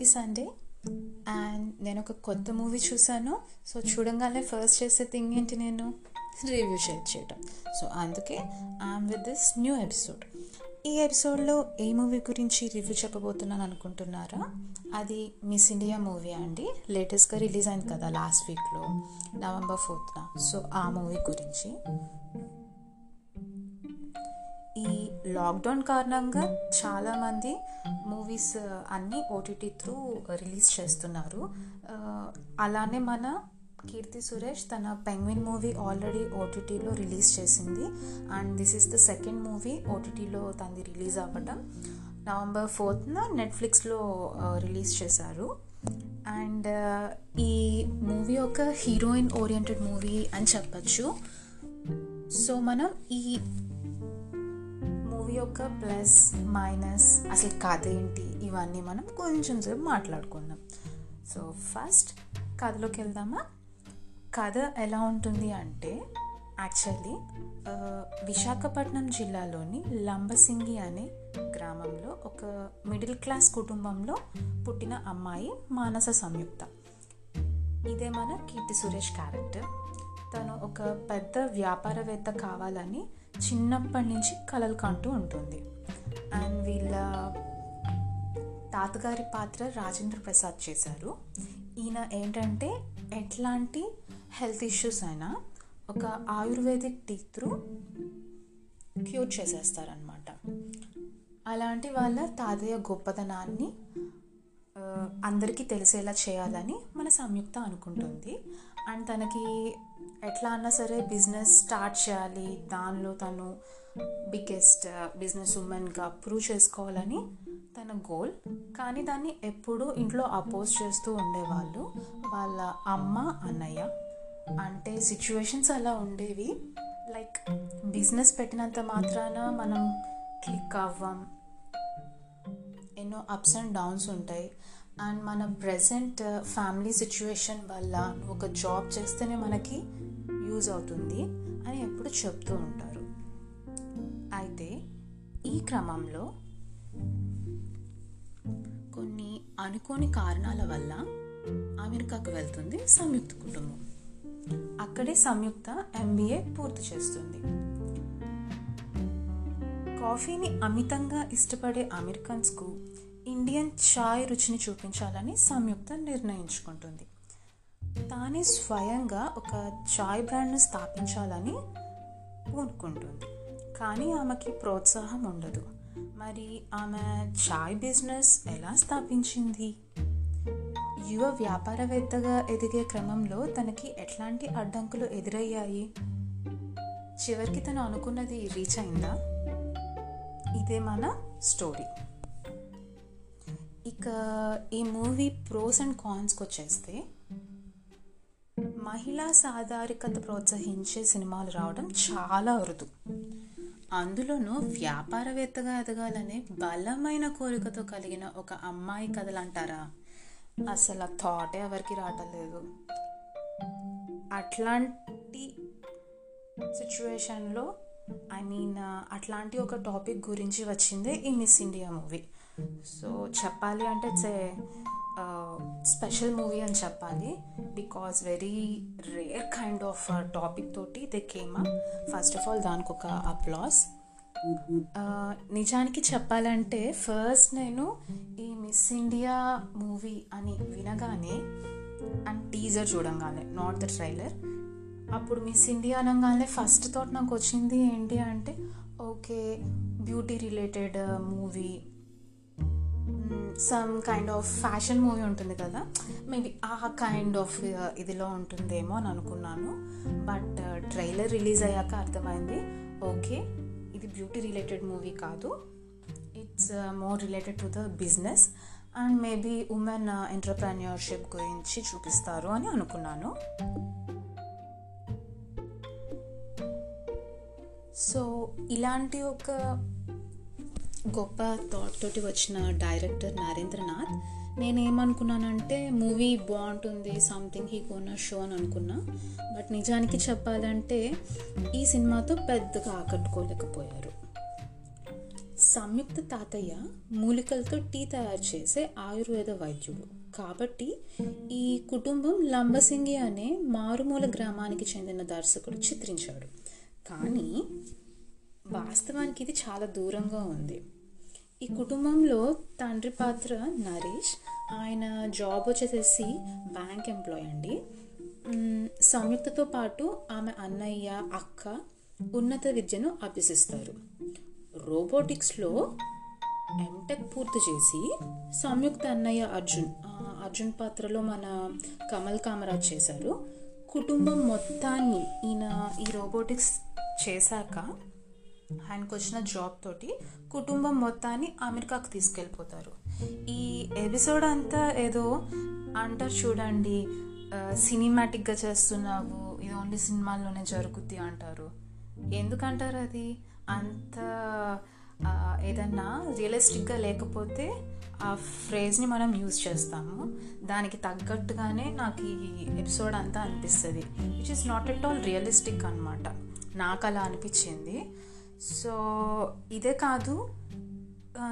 Happy Sunday and నేను ఒక కొత్త మూవీ చూశాను. సో చూడంగానే ఫస్ట్ చేసే థింగ్ ఏంటి నేను? రివ్యూ షేర్ చేయటం. సో అందుకే I'm with this new episode ఈ ఎపిసోడ్లో ఏ మూవీ గురించి రివ్యూ చెప్పబోతున్నాను అనుకుంటున్నారా? అది మిస్ ఇండియా మూవీ అండి. లేటెస్ట్గా రిలీజ్ అయింది కదా లాస్ట్ వీక్లో నవంబర్ ఫోర్త్న సో ఆ మూవీ గురించి. లాక్డౌన్ కారణంగా చాలామంది మూవీస్ అన్నీ ఓటీటీ త్రూ రిలీజ్ చేస్తున్నారు. అలానే మన కీర్తి సురేష్ తన పెంగ్విన్ మూవీ ఆల్రెడీ ఓటీటీలో రిలీజ్ చేసింది. And this is the second movie ఓటీటీలో తనది రిలీజ్ అవ్వడం నవంబర్ ఫోర్త్న నెట్ఫ్లిక్స్లో రిలీజ్ చేశారు. అండ్ ఈ మూవీ ఒక హీరోయిన్ ఓరియంటెడ్ మూవీ అని చెప్పచ్చు. సో మనం ఈ మూవీ యొక్క ప్లస్ మైనస్ అసలు కథ ఏంటి? ఇవన్నీ మనం కొంచెం సేపు మాట్లాడుకుందాం. సో ఫస్ట్ కథలోకి వెళ్దామా? కథ ఎలా ఉంటుంది అంటే యాక్చువల్లీ విశాఖపట్నం జిల్లాలోని లంబసింగి అనే గ్రామంలో ఒక మిడిల్ క్లాస్ కుటుంబంలో పుట్టిన అమ్మాయి మానస సంయుక్త. ఇదే మన కీర్తి సురేష్ క్యారెక్టర్ తను ఒక పెద్ద వ్యాపారవేత్త కావాలని చిన్నప్పటి నుంచి కలలు కంటూ ఉంటుంది. అండ్ వీళ్ళ తాతగారి పాత్ర రాజేంద్ర ప్రసాద్ చేశారు. ఈయన ఏంటంటే ఎట్లాంటి హెల్త్ ఇష్యూస్ అయినా ఒక ఆయుర్వేదిక్ టీ త్రూ క్యూర్ చేసేస్తారనమాట అలాంటి వాళ్ళ తాతయ్య గొప్పతనాన్ని అందరికీ తెలిసేలా చేయాలని మన సంయుక్త అనుకుంటుంది. అండ్ తనకి ఎట్లా అన్నా సరే బిజినెస్ స్టార్ట్ చేయాలి. దానిలో తను బిగ్గెస్ట్ uh, బిజినెస్ ఉమెన్గా ప్రూవ్ చేసుకోవాలని తన గోల్. కానీ దాన్ని ఎప్పుడూ ఇంట్లో అపోజ్ చేస్తూ ఉండేవాళ్ళు వాళ్ళ అమ్మ అన్నయ్య. అంటే సిచ్యువేషన్స్ అలా ఉండేవి. లైక్ బిజినెస్ పెట్టినంత మాత్రాన మనం క్లిక్ అవ్వం. ఎన్నో అప్స్ అండ్ డౌన్స్ ఉంటాయి. అండ్ మన ప్రజెంట్ ఫ్యామిలీ సిచ్యువేషన్ వల్ల ఒక జాబ్ చేస్తేనే మనకి యూజ్ అవుతుంది అని ఎప్పుడు చెప్తూ ఉంటారు. అయితే ఈ క్రమంలో కొన్ని అనుకోని కారణాల వల్ల అమెరికాకు వెళ్తుంది సంయుక్త కుటుంబం. అక్కడే సంయుక్త ఎంబీఏ పూర్తి చేస్తుంది. కాఫీని అమితంగా ఇష్టపడే అమెరికన్స్కు ఇండియన్ చాయ్ రుచిని చూపించాలని సంయుక్త నిర్ణయించుకుంటుంది. తానే స్వయంగా ఒక చాయ్ బ్రాండ్ను స్థాపించాలని పూనుకుంటుంది కానీ ఆమెకి ప్రోత్సాహం ఉండదు. మరి ఆమె చాయ్ బిజినెస్ ఎలా స్థాపించింది? యువ వ్యాపారవేత్తగా ఎదిగే క్రమంలో తనకి ఎట్లాంటి అడ్డంకులు ఎదురయ్యాయి? చివరికి తను అనుకున్నది రీచ్ అయిందా? ఇదే మన స్టోరీ. ఇక ఈ మూవీ ప్రోస్ అండ్ కాన్స్కి వచ్చేస్తే మహిళా సాధారికత ప్రోత్సహించే సినిమాలు రావడం చాలా అరుదు. అందులోనూ వ్యాపారవేత్తగా ఎదగాలనే బలమైన కోరికతో కలిగిన ఒక అమ్మాయి కథలు అంటారా అసలు ఆ థాటే ఎవరికి రావట్లేదు. అట్లాంటి సిచ్యువేషన్లో ఐ మీన్ అట్లాంటి ఒక టాపిక్ గురించి వచ్చిందే ఈ మిస్ ఇండియా మూవీ. సో చెప్పాలి అంటే ఇట్స్ ఏ స్పెషల్ మూవీ అని చెప్పాలి. Because very rare kind of topic తోటి they came first of all దానికి ఒక అప్లాస్ uh, నిజానికి చెప్పాలంటే ఫస్ట్ నేను ఈ మిస్ ఇండియా మూవీ అని వినగానే అండ్ టీజర్ చూడంగానే నాట్ ద ట్రైలర్ అప్పుడు మిస్ ఇండియా అనగానే ఫస్ట్ థాట్ నాకు వచ్చింది ఏంటి అంటే okay beauty related movie some kind of fashion movie ఉంటుంది కదా. మేబీ ఆ కైండ్ ఆఫ్ uh, ఇదిలో ఉంటుందేమో అని అనుకున్నాను. బట్ ట్రైలర్ రిలీజ్ అయ్యాక అర్థమైంది. ఓకే ఇది బ్యూటీ రిలేటెడ్ మూవీ కాదు. It's more related to the business and maybe women entrepreneurship గురించి చూపిస్తారు అని అనుకున్నాను. సో ఇలాంటి ఒక గొప్ప థాట్ తోటి వచ్చిన డైరెక్టర్ నరేంద్రనాథ్. నేనేమనుకున్నానంటే మూవీ బాగుంటుంది సంథింగ్ హీ కోన షో అని అనుకున్నా. బట్ నిజానికి చెప్పాలంటే ఈ సినిమాతో పెద్దగా ఆకట్టుకోలేకపోయారు. సంయుక్త తాతయ్య మూలికలతో టీ తయారు చేసే ఆయుర్వేద వైద్యుడు. కాబట్టి ఈ కుటుంబం లంబసింగి అనే మారుమూల గ్రామానికి చెందిన దర్శకుడు చిత్రించాడు. కానీ వాస్తవానికి ఇది చాలా దూరంగా ఉంది. ఈ కుటుంబంలో తండ్రి పాత్ర నరేష్ ఆయన జాబ్ వచ్చేసేసి బ్యాంక్ ఎంప్లాయ్ అండి. సంయుక్తతో పాటు ఆమె అన్నయ్య అక్క ఉన్నత విద్యను అభ్యసిస్తారు. రోబోటిక్స్లో ఎంటెక్ పూర్తి చేసి సంయుక్త అన్నయ్య అర్జున్ అర్జున్ పాత్రలో మన కమల్ కామరాజ్ చేశారు. కుటుంబం మొత్తాన్ని ఈయన ఈ రోబోటిక్స్ చేశాక ఆయనకు వచ్చిన జాబ్ తోటి కుటుంబం మొత్తాన్ని అమెరికాకు తీసుకెళ్ళిపోతారు. ఈ ఎపిసోడ్ అంతా ఏదో అంటారు చూడండి సినిమాటిక్గా చేస్తున్నావు ఇది ఓన్లీ సినిమాల్లోనే జరుగుద్ది అంటారు. ఎందుకంటారు అది? అంత ఏదన్నా రియలిస్టిక్గా లేకపోతే ఆ ఫ్రేజ్ని మనం యూజ్ చేస్తాము. దానికి తగ్గట్టుగానే నాకు ఈ ఎపిసోడ్ అంతా అనిపిస్తుంది. Which is not at all realistic అనమాట నాకు అలా అనిపించింది. సో ఇదే కాదు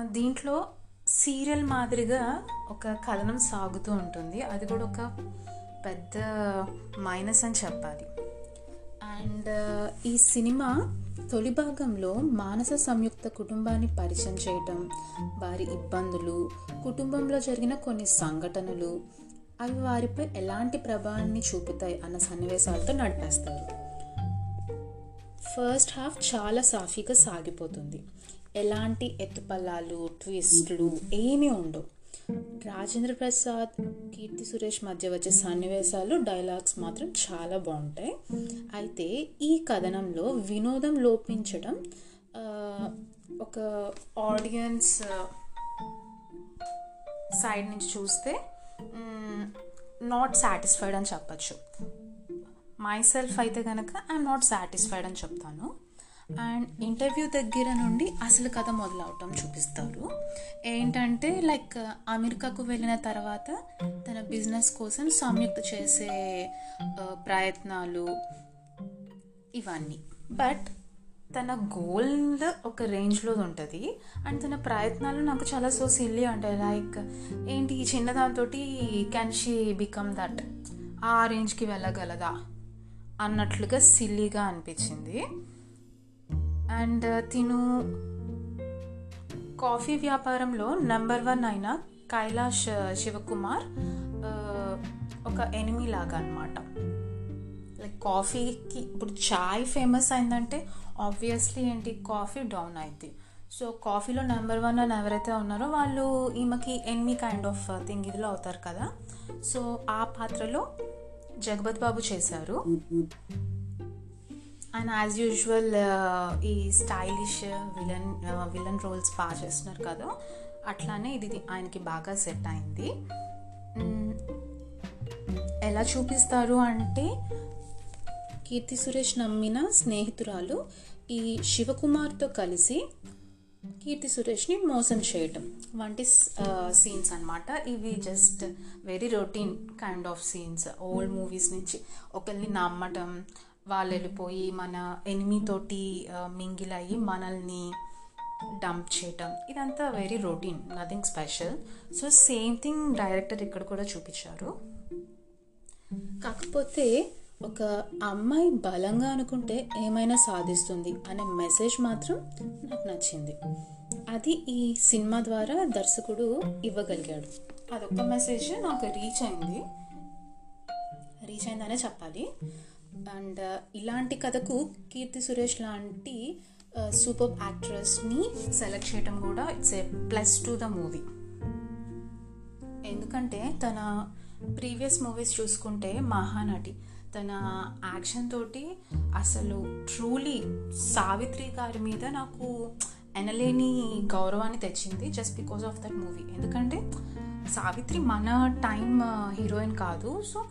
దీంట్లో సీరియల్ మాదిరిగా ఒక కథనం సాగుతూ ఉంటుంది. అది కూడా ఒక పెద్ద మైనస్ అని చెప్పాలి. అండ్ ఈ సినిమా తొలి భాగంలో మానస సంయుక్త కుటుంబాన్ని పరిచయం చేయటం వారి ఇబ్బందులు కుటుంబంలో జరిగిన కొన్ని సంఘటనలు అవి వారిపై ఎలాంటి ప్రభావాన్ని చూపుతాయి అన్న సన్నివేశాలతో నడిపేస్తారు. ఫస్ట్ హాఫ్ చాలా సాఫీగా సాగిపోతుంది. ఎలాంటి ఎత్తుపల్లాలు ట్విస్ట్లు ఏమీ ఉండవు. రాజేంద్ర ప్రసాద్ కీర్తి సురేష్ మధ్య వచ్చే సన్నివేశాలు డైలాగ్స్ మాత్రం చాలా బాగుంటాయి. అయితే ఈ కథనంలో వినోదం లోపించడం ఒక ఆడియన్స్ సైడ్ నుంచి చూస్తే నాట్ సాటిస్ఫైడ్ అని చెప్పచ్చు. మై సెల్ఫ్ అయితే కనుక ఐఎమ్ నాట్ సాటిస్ఫైడ్ అని చెప్తాను. అండ్ ఇంటర్వ్యూ దగ్గర నుండి అసలు కథ మొదలవటం చూపిస్తారు. ఏంటంటే లైక్ uh, అమెరికాకు వెళ్ళిన తర్వాత తన బిజినెస్ కోసం సంయుక్త చేసే uh, ప్రయత్నాలు ఇవన్నీ. బట్ తన గోల్ ఒక రేంజ్లో ఉంటుంది. అండ్ తన ప్రయత్నాలు నాకు చాలా సో సిల్లీ ఉంటాయి లైక్ ఏంటి ఈ చిన్న దాంతో క్యాన్ షీ బికమ్ దట్ ఆ రేంజ్కి వెళ్ళగలదా? అన్నట్లుగా సిల్లీగా అనిపించింది. అండ్ తిను కాఫీ వ్యాపారంలో నెంబర్ వన్ అయిన కైలాష్ శివకుమార్ ఒక ఎనిమి లాగా అనమాట లైక్ కాఫీకి ఇప్పుడు చాయ్ ఫేమస్ అయిందంటే ఆబ్వియస్లీ ఏంటి కాఫీ డౌన్ అయింది సో కాఫీలో నెంబర్ వన్ అని ఎవరైతే ఉన్నారో వాళ్ళు ఈమెకి ఎనిమి కైండ్ ఆఫ్ థింగ్ ఇదిలో అవుతారు కదా. సో ఆ పాత్రలో జగపత్ బాబు చేశారు. అండ్ యాజ్ యూజువల్ ఈ స్టైలిష్ విలన్ విలన్ రోల్స్ బాగా చేస్తున్నారు కదా. అట్లానే ఇది ఆయనకి బాగా సెట్ అయింది. ఎలా చూపిస్తారు అంటే కీర్తి సురేష్ నమ్మిన స్నేహితురాలు ఈ శివకుమార్తో కలిసి కీర్తి సురేష్ని మోసం చేయటం వంటి సీన్స్ అన్నమాట. ఇవి just very routine kind of scenes old movies నుంచి ఒకరిని నమ్మటం వాళ్ళు వెళ్ళిపోయి మన ఎనిమితోటి మింగిల్ అయ్యి మనల్ని డంప్ చేయటం ఇదంతా very routine nothing special so same thing director ఇక్కడ కూడా చూపించారు. కాకపోతే ఒక అమ్మాయి బలంగా అనుకుంటే ఏమైనా సాధిస్తుంది అనే మెసేజ్ మాత్రం నాకు నచ్చింది. అది ఈ సినిమా ద్వారా దర్శకుడు ఇవ్వగలిగాడు. అదొక మెసేజ్ నాకు రీచ్ అయింది. రీచ్ అయిందనే చెప్పాలి. అండ్ uh, ఇలాంటి కథకు కీర్తి సురేష్ లాంటి uh, సూపర్ యాక్ట్రెస్ని సెలెక్ట్ చేయడం కూడా it's a plus to the movie. ఎందుకంటే తన ప్రీవియస్ మూవీస్ చూసుకుంటే మహానటి. తన యాక్షన్ తోటి అసలు ట్రూలీ సావిత్రి గారి మీద నాకు ఎనలేని గౌరవాన్ని తెచ్చింది just because of that movie ఎందుకంటే సావిత్రి మన టైం హీరోయిన్ uh, కాదు. సో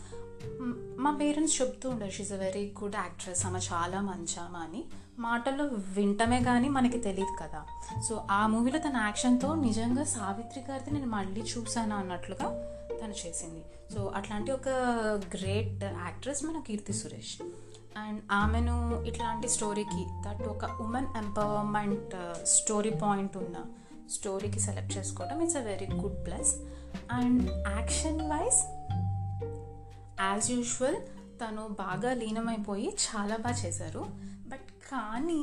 మా పేరెంట్స్ చెప్తూ ఉండరు she's a very good actress ఆమె చాలా మంచామా అని. మాటల్లో వింటమే కానీ మనకి తెలియదు కదా. సో ఆ మూవీలో తన యాక్షన్తో నిజంగా సావిత్రి గారిది నేను మళ్ళీ చూశాను అన్నట్లుగా తను చేసింది. సో అట్లాంటి ఒక గ్రేట్ యాక్ట్రెస్ మన కీర్తి సురేష్. అండ్ ఆమెను ఇట్లాంటి స్టోరీకి దట్ ఒక women empowerment uh, story point ఉన్న స్టోరీకి సెలెక్ట్ చేసుకోవడం it's a very good plus and action wise as usual తను బాగా లీనమైపోయి చాలా బాగా చేశారు. బట్ కానీ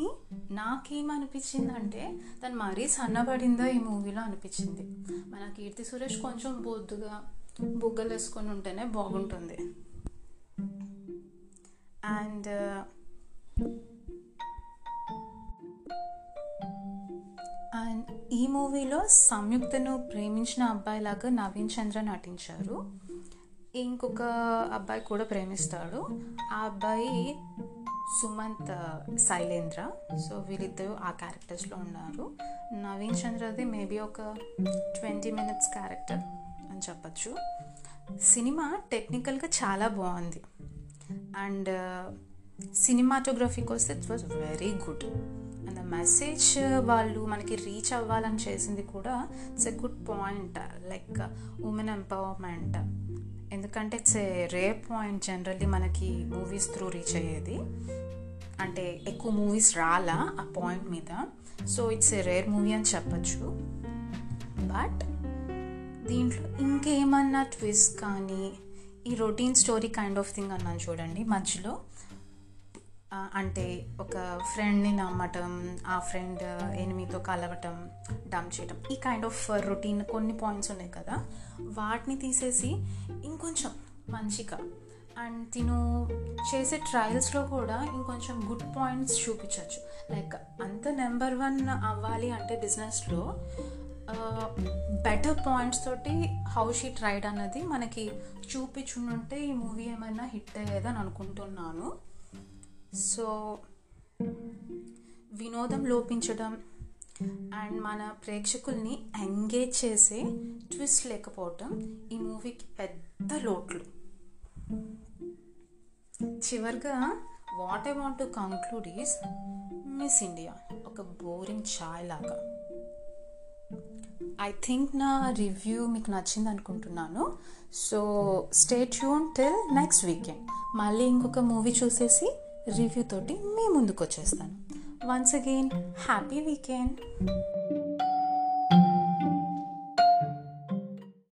నాకేమనిపించిందంటే తను మరీ సన్నబడిందా ఈ మూవీలో అనిపించింది. మన కీర్తి సురేష్ కొంచెం బొద్దుగా బుగ్గలు వేసుకొని ఉంటేనే బాగుంటుంది. అండ్ అండ్ ఈ మూవీలో సంయుక్తను ప్రేమించిన అబ్బాయిలాగా నవీన్ చంద్ర నటించారు. ఇంకొక అబ్బాయి కూడా ప్రేమిస్తాడు. ఆ అబ్బాయి సుమంత్ శైలేంద్ర. సో వీరిద్దరు ఆ క్యారెక్టర్స్లో ఉన్నారు. నవీన్ చంద్రది మేబీ ఒక ట్వంటీ మినిట్స్ క్యారెక్టర్. అని చెప్పచ్చు. సినిమా టెక్నికల్గా చాలా బాగుంది. అండ్ సినిమాటోగ్రఫీకి వస్తే it was very good and the message వాళ్ళు మనకి రీచ్ అవ్వాలని చేసింది కూడా it's a good point like women empowerment ఎందుకంటే it's a rare point generally మనకి మూవీస్ త్రూ రీచ్ అయ్యేది. అంటే ఎక్కువ మూవీస్ రాలా ఆ పాయింట్ మీద. So it's a rare movie అని చెప్పచ్చు. బట్ దీంట్లో ఇంకేమన్నా ట్విస్ట్ కానీ ఈ routine story kind of thing అన్నాను చూడండి మధ్యలో. అంటే ఒక ఫ్రెండ్ని నమ్మటం ఆ ఫ్రెండ్ ఎనిమితో కలవటం డమ్ చేయటం ఈ కైండ్ ఆఫ్ రొటీన్ కొన్ని పాయింట్స్ ఉన్నాయి కదా. వాటిని తీసేసి ఇంకొంచెం మంచిగా అండ్ తిను చేసే ట్రయల్స్లో కూడా ఇంకొంచెం గుడ్ పాయింట్స్ చూపించవచ్చు లైక్ అంత నెంబర్ వన్ అవ్వాలి అంటే బిజినెస్లో బెటర్ పాయింట్స్ తోటి హౌ షీ ట్రైడ్ అన్నది మనకి చూపించుంటే ఈ మూవీ ఏమైనా హిట్ అయ్యేదని అనుకుంటున్నాను. సో వినోదం లోపించడం అండ్ మన ప్రేక్షకుల్ని ఎంగేజ్ చేసే ట్విస్ట్ లేకపోవటం ఈ మూవీకి పెద్ద లోట్లు. చివరిగా what I want to conclude is Miss India ఒక బోరింగ్ ఛాయ్ లాగా. ఐ థింక్ నా రివ్యూ మీకు నచ్చింది అనుకుంటున్నాను. So stay tune till next weekend మళ్ళీ ఇంకొక మూవీ చూసేసి రివ్యూ తోటి మీ ముందుకు వచ్చేస్తాను వన్స్ అగైన్ హ్యాపీ వీకెండ్